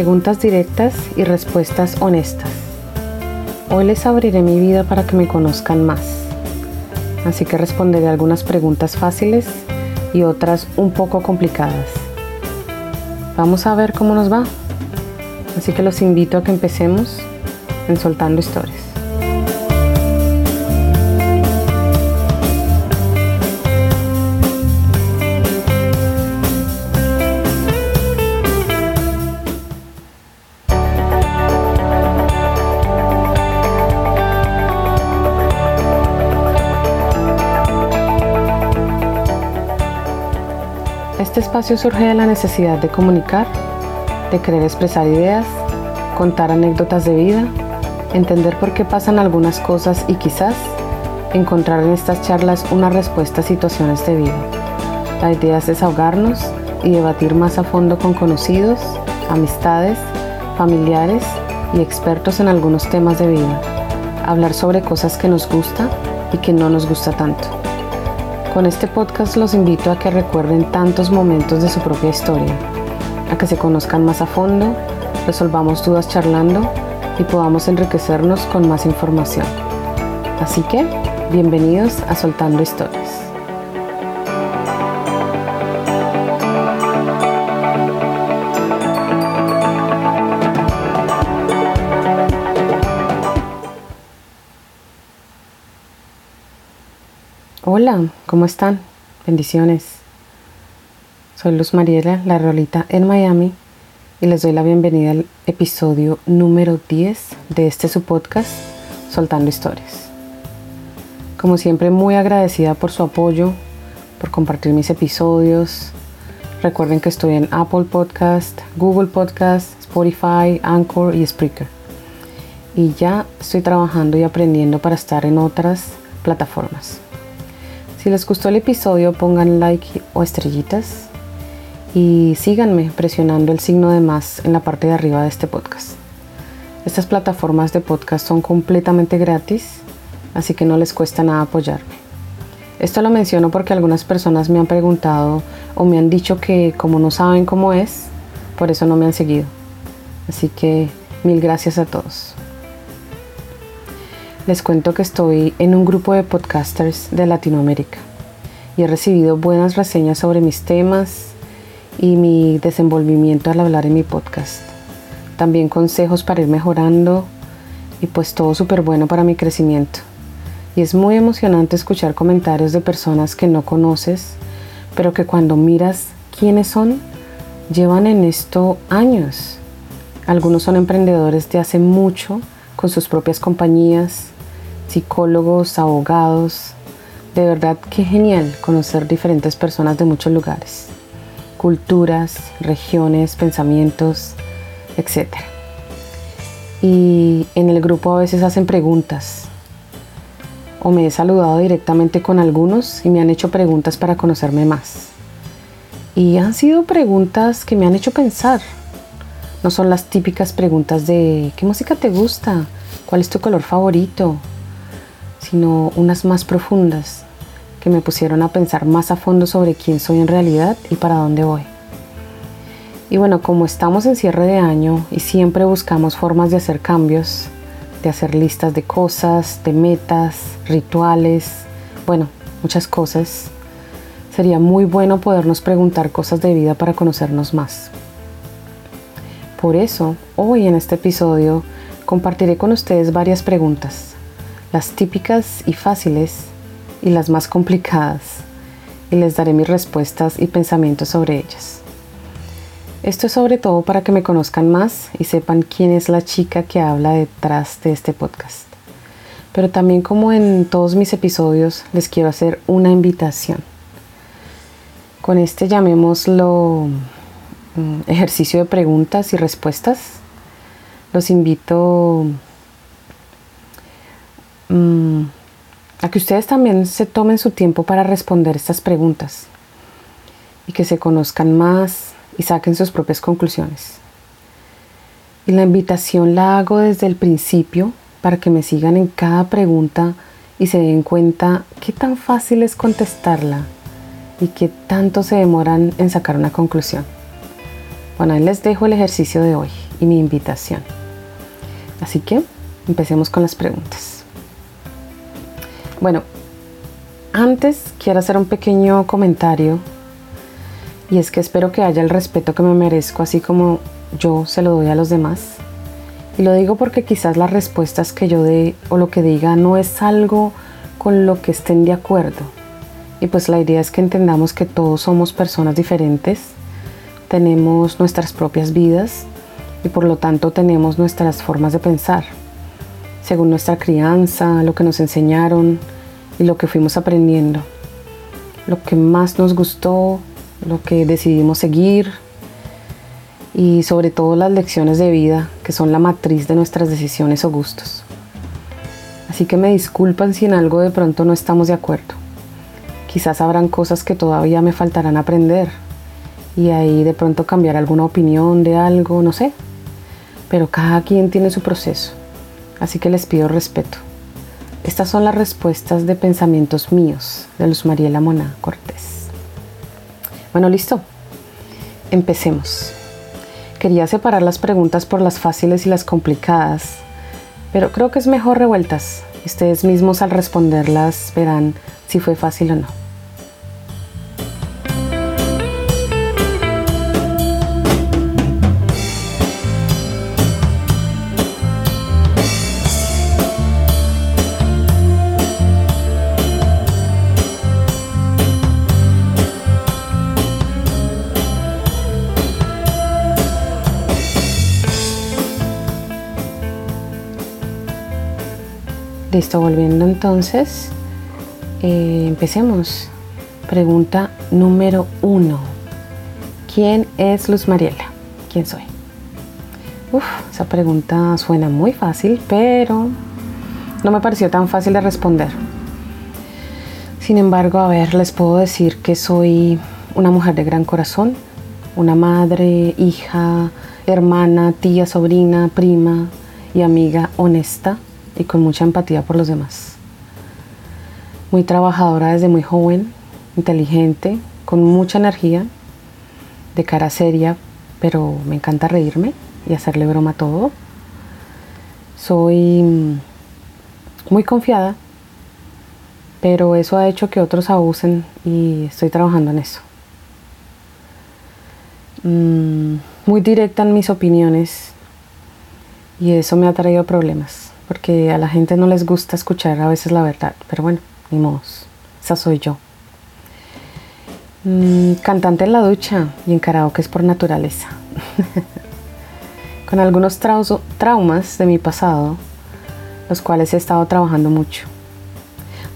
Preguntas directas y respuestas honestas. Hoy les abriré mi vida para que me conozcan más. Así que responderé algunas preguntas fáciles y otras un poco complicadas. Vamos a ver cómo nos va. Así que los invito a que empecemos en Soltando Historias. Este espacio surge de la necesidad de comunicar, de querer expresar ideas, contar anécdotas de vida, entender por qué pasan algunas cosas y quizás encontrar en estas charlas una respuesta a situaciones de vida. La idea es desahogarnos y debatir más a fondo con conocidos, amistades, familiares y expertos en algunos temas de vida. Hablar sobre cosas que nos gusta y que no nos gusta tanto. Con este podcast los invito a que recuerden tantos momentos de su propia historia, a que se conozcan más a fondo, resolvamos dudas charlando y podamos enriquecernos con más información. Así que, bienvenidos a Soltando Historias. Hola, ¿cómo están? Bendiciones. Soy Luz Mariela, la Rolita en Miami, y les doy la bienvenida al episodio número 10 de este su podcast, Soltando Historias. Como siempre, muy agradecida por su apoyo, por compartir mis episodios. Recuerden que estoy en Apple Podcast, Google Podcast, Spotify, Anchor y Spreaker. Y ya estoy trabajando y aprendiendo para estar en otras plataformas. Si les gustó el episodio, pongan like o estrellitas y síganme presionando el signo de más en la parte de arriba de este podcast. Estas plataformas de podcast son completamente gratis, así que no les cuesta nada apoyarme. Esto lo menciono porque algunas personas me han preguntado o me han dicho que como no saben cómo es, por eso no me han seguido. Así que mil gracias a todos les cuento que estoy en un grupo de podcasters de Latinoamérica y he recibido buenas reseñas sobre mis temas y mi desenvolvimiento al hablar en mi podcast. También consejos para ir mejorando y pues todo súper bueno para mi crecimiento. Y es muy emocionante escuchar comentarios de personas que no conoces, pero que cuando miras quiénes son, llevan en esto años. Algunos son emprendedores de hace mucho, con sus propias compañías, psicólogos, abogados. De verdad que genial conocer diferentes personas de muchos lugares, culturas, regiones, pensamientos, etc. Y en el grupo a veces hacen preguntas o me he saludado directamente con algunos y me han hecho preguntas para conocerme más. Y han sido preguntas que me han hecho pensar. No son las típicas preguntas de ¿qué música te gusta? ¿Cuál es tu color favorito? sino unas más profundas que me pusieron a pensar más a fondo sobre quién soy en realidad y para dónde voy. Y bueno, como estamos en cierre de año y siempre buscamos formas de hacer cambios, de hacer listas de cosas, de metas, rituales, bueno, muchas cosas, sería muy bueno podernos preguntar cosas de vida para conocernos más. Por eso, hoy en este episodio compartiré con ustedes varias preguntas las típicas y fáciles y las más complicadas, y les daré mis respuestas y pensamientos sobre ellas. Esto es sobre todo para que me conozcan más y sepan quién es la chica que habla detrás de este podcast. Pero también como en todos mis episodios les quiero hacer una invitación. Con este llamémoslo ejercicio de preguntas y respuestas. Los invito Mm, a que ustedes también se tomen su tiempo para responder estas preguntas y que se conozcan más y saquen sus propias conclusiones. Y la invitación la hago desde el principio para que me sigan en cada pregunta y se den cuenta qué tan fácil es contestarla y qué tanto se demoran en sacar una conclusión. Bueno, ahí les dejo el ejercicio de hoy y mi invitación. Así que empecemos con las preguntas. Bueno, antes quiero hacer un pequeño comentario y es que espero que haya el respeto que me merezco así como yo se lo doy a los demás. Y lo digo porque quizás las respuestas que yo dé o lo que diga no es algo con lo que estén de acuerdo. Y pues la idea es que entendamos que todos somos personas diferentes, tenemos nuestras propias vidas y por lo tanto tenemos nuestras formas de pensar, según nuestra crianza, lo que nos enseñaron y lo que fuimos aprendiendo, lo que más nos gustó, lo que decidimos seguir y sobre todo las lecciones de vida que son la matriz de nuestras decisiones o gustos. Así que me disculpan si en algo de pronto no estamos de acuerdo. Quizás habrán cosas que todavía me faltarán aprender y ahí de pronto cambiar alguna opinión de algo, no sé. Pero cada quien tiene su proceso, así que les pido respeto. Estas son las respuestas de pensamientos míos de Luz Mariela Mona Cortés. Bueno, listo. Empecemos. Quería separar las preguntas por las fáciles y las complicadas, pero creo que es mejor revueltas. Ustedes mismos al responderlas verán si fue fácil o no. Listo, volviendo entonces, eh, empecemos. Pregunta número uno. ¿Quién es Luz Mariela? ¿Quién soy? Uf, esa pregunta suena muy fácil, pero no me pareció tan fácil de responder. Sin embargo, a ver, les puedo decir que soy una mujer de gran corazón, una madre, hija, hermana, tía, sobrina, prima y amiga honesta y con mucha empatía por los demás. Muy trabajadora desde muy joven, inteligente, con mucha energía, de cara seria, pero me encanta reírme y hacerle broma a todo. Soy mm, muy confiada, pero eso ha hecho que otros abusen y estoy trabajando en eso. Mm, muy directa en mis opiniones y eso me ha traído problemas porque a la gente no les gusta escuchar a veces la verdad, pero bueno, ni modo, esa soy yo. Mm, cantante en la ducha y en karaoke es por naturaleza. Con algunos traumas de mi pasado, los cuales he estado trabajando mucho.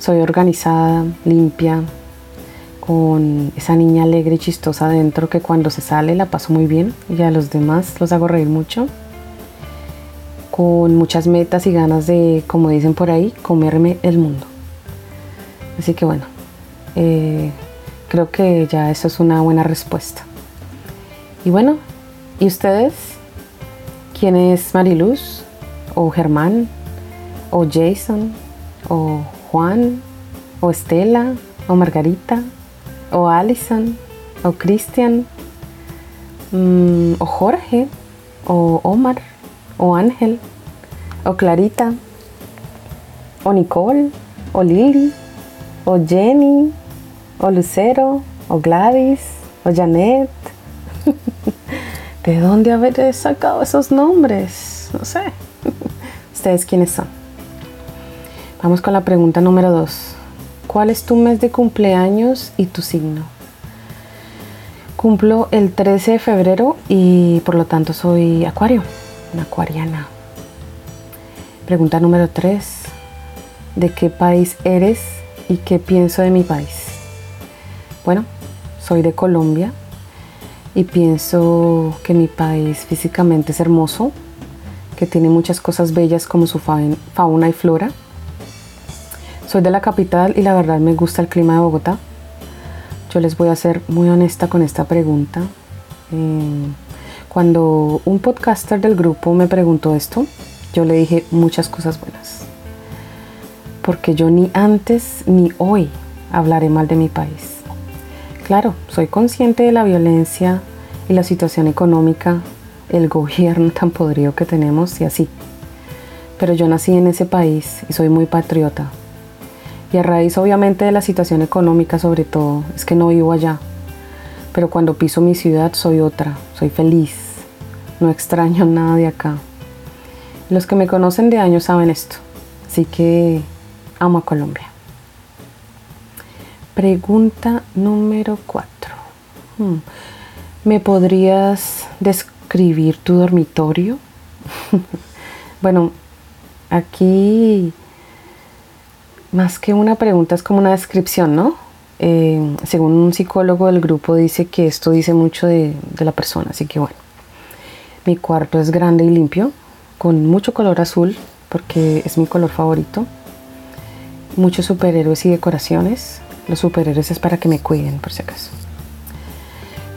Soy organizada, limpia, con esa niña alegre y chistosa adentro que cuando se sale la paso muy bien y a los demás los hago reír mucho con muchas metas y ganas de, como dicen por ahí, comerme el mundo. Así que bueno, eh, creo que ya eso es una buena respuesta. Y bueno, ¿y ustedes? ¿Quién es Mariluz? ¿O Germán? ¿O Jason? ¿O Juan? ¿O Estela? ¿O Margarita? ¿O Allison? ¿O Cristian? Mm, ¿O Jorge? ¿O Omar? O Ángel, o Clarita, o Nicole, o Lily, o Jenny, o Lucero, o Gladys, o Janet. ¿De dónde haber sacado esos nombres? No sé. ¿Ustedes quiénes son? Vamos con la pregunta número dos. ¿Cuál es tu mes de cumpleaños y tu signo? Cumplo el 13 de febrero y por lo tanto soy acuario acuariana. Pregunta número 3. ¿De qué país eres y qué pienso de mi país? Bueno, soy de Colombia y pienso que mi país físicamente es hermoso, que tiene muchas cosas bellas como su fauna y flora. Soy de la capital y la verdad me gusta el clima de Bogotá. Yo les voy a ser muy honesta con esta pregunta. Eh, cuando un podcaster del grupo me preguntó esto, yo le dije muchas cosas buenas. Porque yo ni antes ni hoy hablaré mal de mi país. Claro, soy consciente de la violencia y la situación económica, el gobierno tan podrido que tenemos y así. Pero yo nací en ese país y soy muy patriota. Y a raíz obviamente de la situación económica sobre todo, es que no vivo allá. Pero cuando piso mi ciudad soy otra, soy feliz, no extraño nada de acá. Los que me conocen de años saben esto, así que amo a Colombia. Pregunta número 4. Hmm. ¿Me podrías describir tu dormitorio? bueno, aquí más que una pregunta es como una descripción, ¿no? Eh, según un psicólogo del grupo dice que esto dice mucho de, de la persona, así que bueno. Mi cuarto es grande y limpio, con mucho color azul, porque es mi color favorito. Muchos superhéroes y decoraciones. Los superhéroes es para que me cuiden, por si acaso.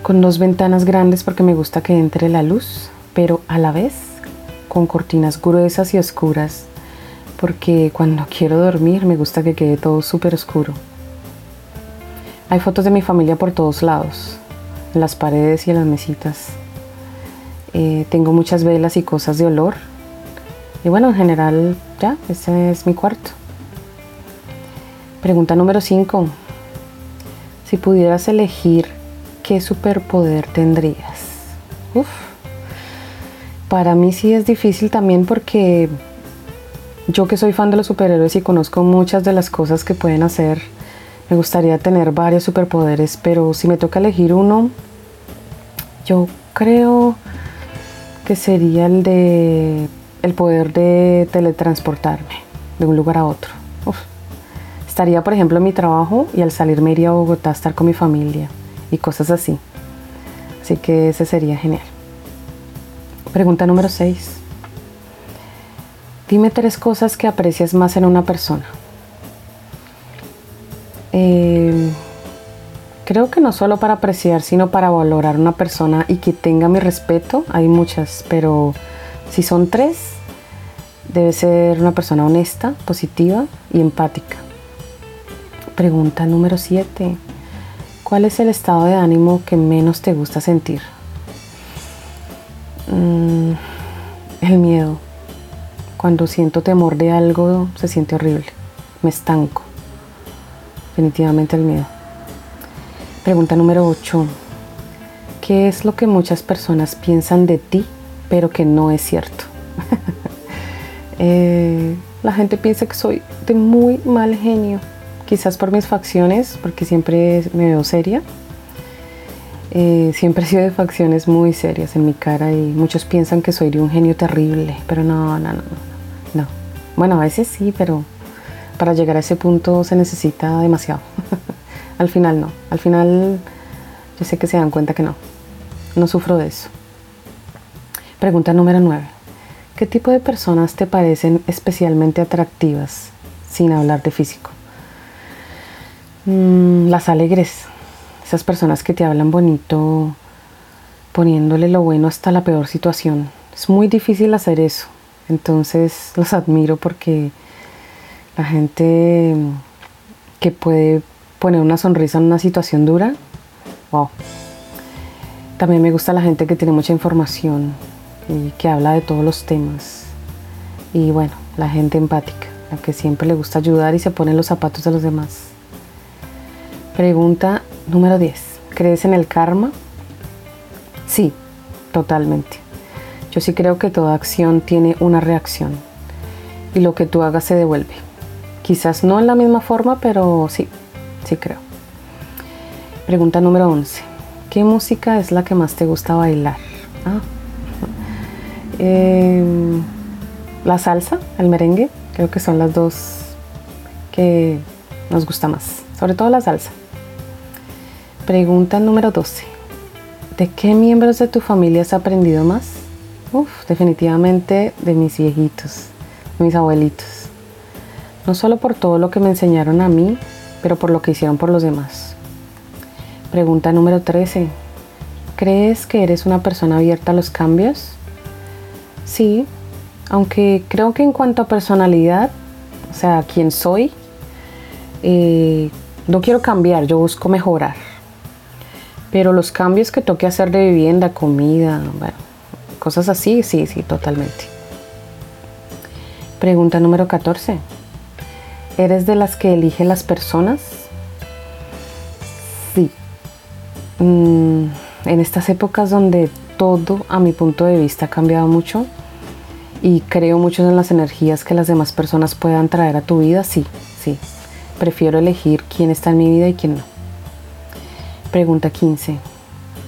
Con dos ventanas grandes porque me gusta que entre la luz, pero a la vez con cortinas gruesas y oscuras, porque cuando quiero dormir me gusta que quede todo súper oscuro. Hay fotos de mi familia por todos lados, en las paredes y en las mesitas. Eh, tengo muchas velas y cosas de olor. Y bueno, en general ya, ese es mi cuarto. Pregunta número 5. Si pudieras elegir, ¿qué superpoder tendrías? Uf. Para mí sí es difícil también porque yo que soy fan de los superhéroes y conozco muchas de las cosas que pueden hacer, me gustaría tener varios superpoderes, pero si me toca elegir uno, yo creo que sería el de el poder de teletransportarme de un lugar a otro. Estaría, por ejemplo, en mi trabajo y al salir me iría a Bogotá a estar con mi familia y cosas así. Así que ese sería genial. Pregunta número 6. Dime tres cosas que aprecias más en una persona. Eh, creo que no solo para apreciar, sino para valorar una persona y que tenga mi respeto. Hay muchas, pero si son tres, debe ser una persona honesta, positiva y empática. Pregunta número 7. ¿Cuál es el estado de ánimo que menos te gusta sentir? Mm, el miedo. Cuando siento temor de algo se siente horrible. Me estanco. Definitivamente el miedo. Pregunta número 8. ¿Qué es lo que muchas personas piensan de ti pero que no es cierto? Eh, la gente piensa que soy de muy mal genio quizás por mis facciones, porque siempre me veo seria. Eh, siempre he sido de facciones muy serias en mi cara y muchos piensan que soy de un genio terrible, pero no, no, no, no. no. Bueno, a veces sí, pero para llegar a ese punto se necesita demasiado. al final no, al final yo sé que se dan cuenta que no, no sufro de eso. Pregunta número 9. ¿Qué tipo de personas te parecen especialmente atractivas sin hablar de físico? Mm, las alegres, esas personas que te hablan bonito, poniéndole lo bueno hasta la peor situación. Es muy difícil hacer eso. Entonces los admiro porque la gente que puede poner una sonrisa en una situación dura, wow. También me gusta la gente que tiene mucha información y que habla de todos los temas. Y bueno, la gente empática, la que siempre le gusta ayudar y se pone los zapatos de los demás. Pregunta número 10. ¿Crees en el karma? Sí, totalmente. Yo sí creo que toda acción tiene una reacción y lo que tú hagas se devuelve. Quizás no en la misma forma, pero sí, sí creo. Pregunta número 11. ¿Qué música es la que más te gusta bailar? Ah. Em, la salsa, el merengue, creo que son las dos que nos gusta más, sobre todo la salsa. Pregunta número 12. ¿De qué miembros de tu familia has aprendido más? Uf, definitivamente de mis viejitos, mis abuelitos. No solo por todo lo que me enseñaron a mí, pero por lo que hicieron por los demás. Pregunta número 13. ¿Crees que eres una persona abierta a los cambios? Sí, aunque creo que en cuanto a personalidad, o sea, quién soy, eh, no quiero cambiar, yo busco mejorar Pero los cambios que toque hacer de vivienda, comida, bueno, cosas así, sí, sí, totalmente. Pregunta número 14. ¿Eres de las que elige las personas? Sí. Mm, en estas épocas donde todo, a mi punto de vista, ha cambiado mucho y creo mucho en las energías que las demás personas puedan traer a tu vida, sí, sí. Prefiero elegir quién está en mi vida y quién no. Pregunta 15.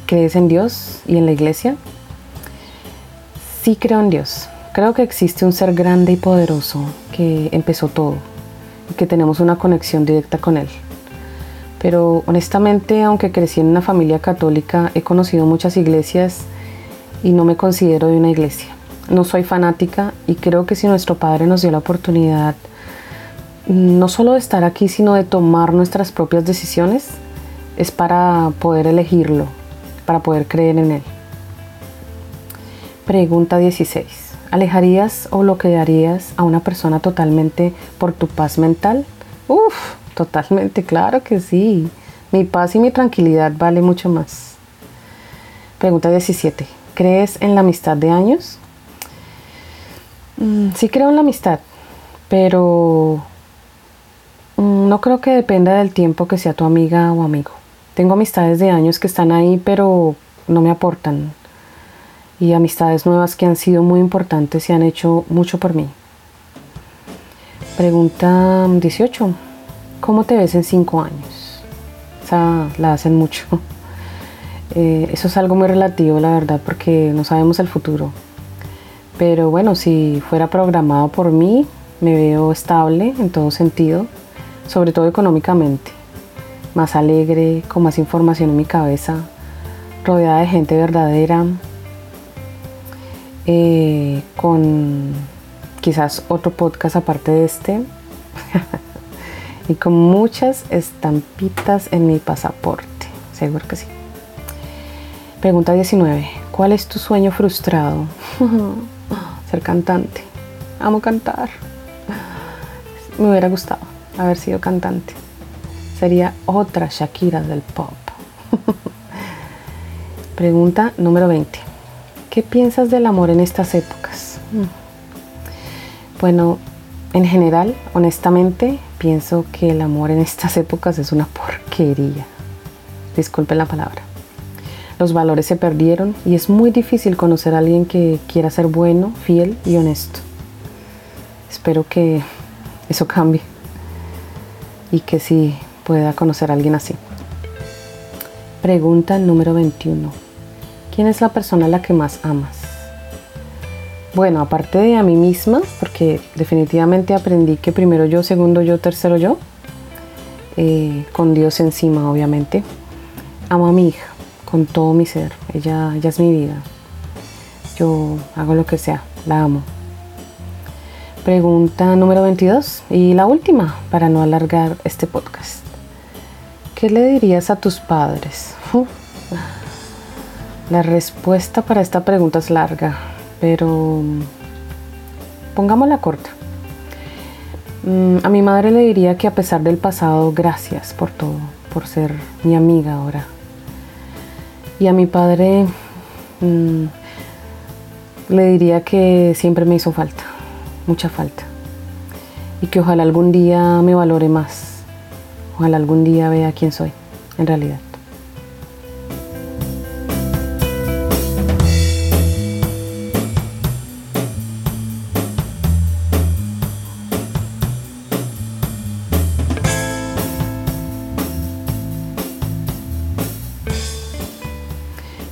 ¿Crees en Dios y en la iglesia? Sí creo en Dios. Creo que existe un ser grande y poderoso que empezó todo que tenemos una conexión directa con Él. Pero honestamente, aunque crecí en una familia católica, he conocido muchas iglesias y no me considero de una iglesia. No soy fanática y creo que si nuestro Padre nos dio la oportunidad no solo de estar aquí, sino de tomar nuestras propias decisiones, es para poder elegirlo, para poder creer en Él. Pregunta 16. ¿Alejarías o bloquearías a una persona totalmente por tu paz mental? Uf, totalmente, claro que sí. Mi paz y mi tranquilidad vale mucho más. Pregunta 17. ¿Crees en la amistad de años? Mm, sí creo en la amistad, pero mm, no creo que dependa del tiempo que sea tu amiga o amigo. Tengo amistades de años que están ahí, pero no me aportan. Y amistades nuevas que han sido muy importantes y han hecho mucho por mí. Pregunta 18. ¿Cómo te ves en cinco años? O sea, la hacen mucho. Eh, eso es algo muy relativo, la verdad, porque no sabemos el futuro. Pero bueno, si fuera programado por mí, me veo estable en todo sentido, sobre todo económicamente más alegre, con más información en mi cabeza, rodeada de gente verdadera, eh, con quizás otro podcast aparte de este, y con muchas estampitas en mi pasaporte, seguro que sí. Pregunta 19. ¿Cuál es tu sueño frustrado? Ser cantante. Amo cantar. Me hubiera gustado haber sido cantante sería otra Shakira del pop. Pregunta número 20. ¿Qué piensas del amor en estas épocas? Mm. Bueno, en general, honestamente, pienso que el amor en estas épocas es una porquería. Disculpen la palabra. Los valores se perdieron y es muy difícil conocer a alguien que quiera ser bueno, fiel y honesto. Espero que eso cambie y que si pueda conocer a alguien así. Pregunta número 21. ¿Quién es la persona a la que más amas? Bueno, aparte de a mí misma, porque definitivamente aprendí que primero yo, segundo yo, tercero yo, eh, con Dios encima, obviamente. Amo a mi hija con todo mi ser. Ella, ella es mi vida. Yo hago lo que sea, la amo. Pregunta número 22 y la última para no alargar este podcast. ¿Qué le dirías a tus padres? La respuesta para esta pregunta es larga, pero pongámosla corta. Mm, a mi madre le diría que a pesar del pasado, gracias por todo, por ser mi amiga ahora. Y a mi padre mm, le diría que siempre me hizo falta, mucha falta. Y que ojalá algún día me valore más Ojalá algún día vea quién soy, en realidad.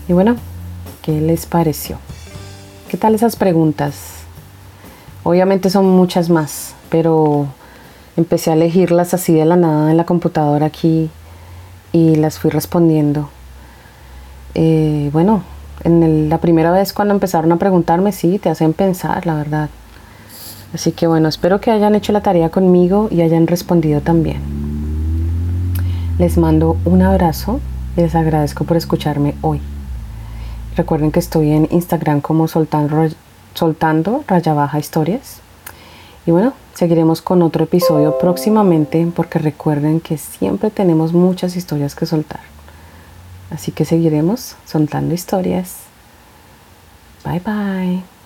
Y bueno, ¿qué les pareció? ¿Qué tal esas preguntas? Obviamente son muchas más, pero empecé a elegirlas así de la nada en la computadora aquí y las fui respondiendo. Eh, bueno, en la primera vez cuando empezaron a preguntarme, sí, te hacen pensar, la verdad. Así que bueno, espero que hayan hecho la tarea conmigo y hayan respondido también. Les mando un abrazo y les agradezco por escucharme hoy. Recuerden que estoy en Instagram como soltando, soltando raya baja historias. Y bueno, seguiremos con otro episodio próximamente porque recuerden que siempre tenemos muchas historias que soltar. Así que seguiremos soltando historias. Bye bye.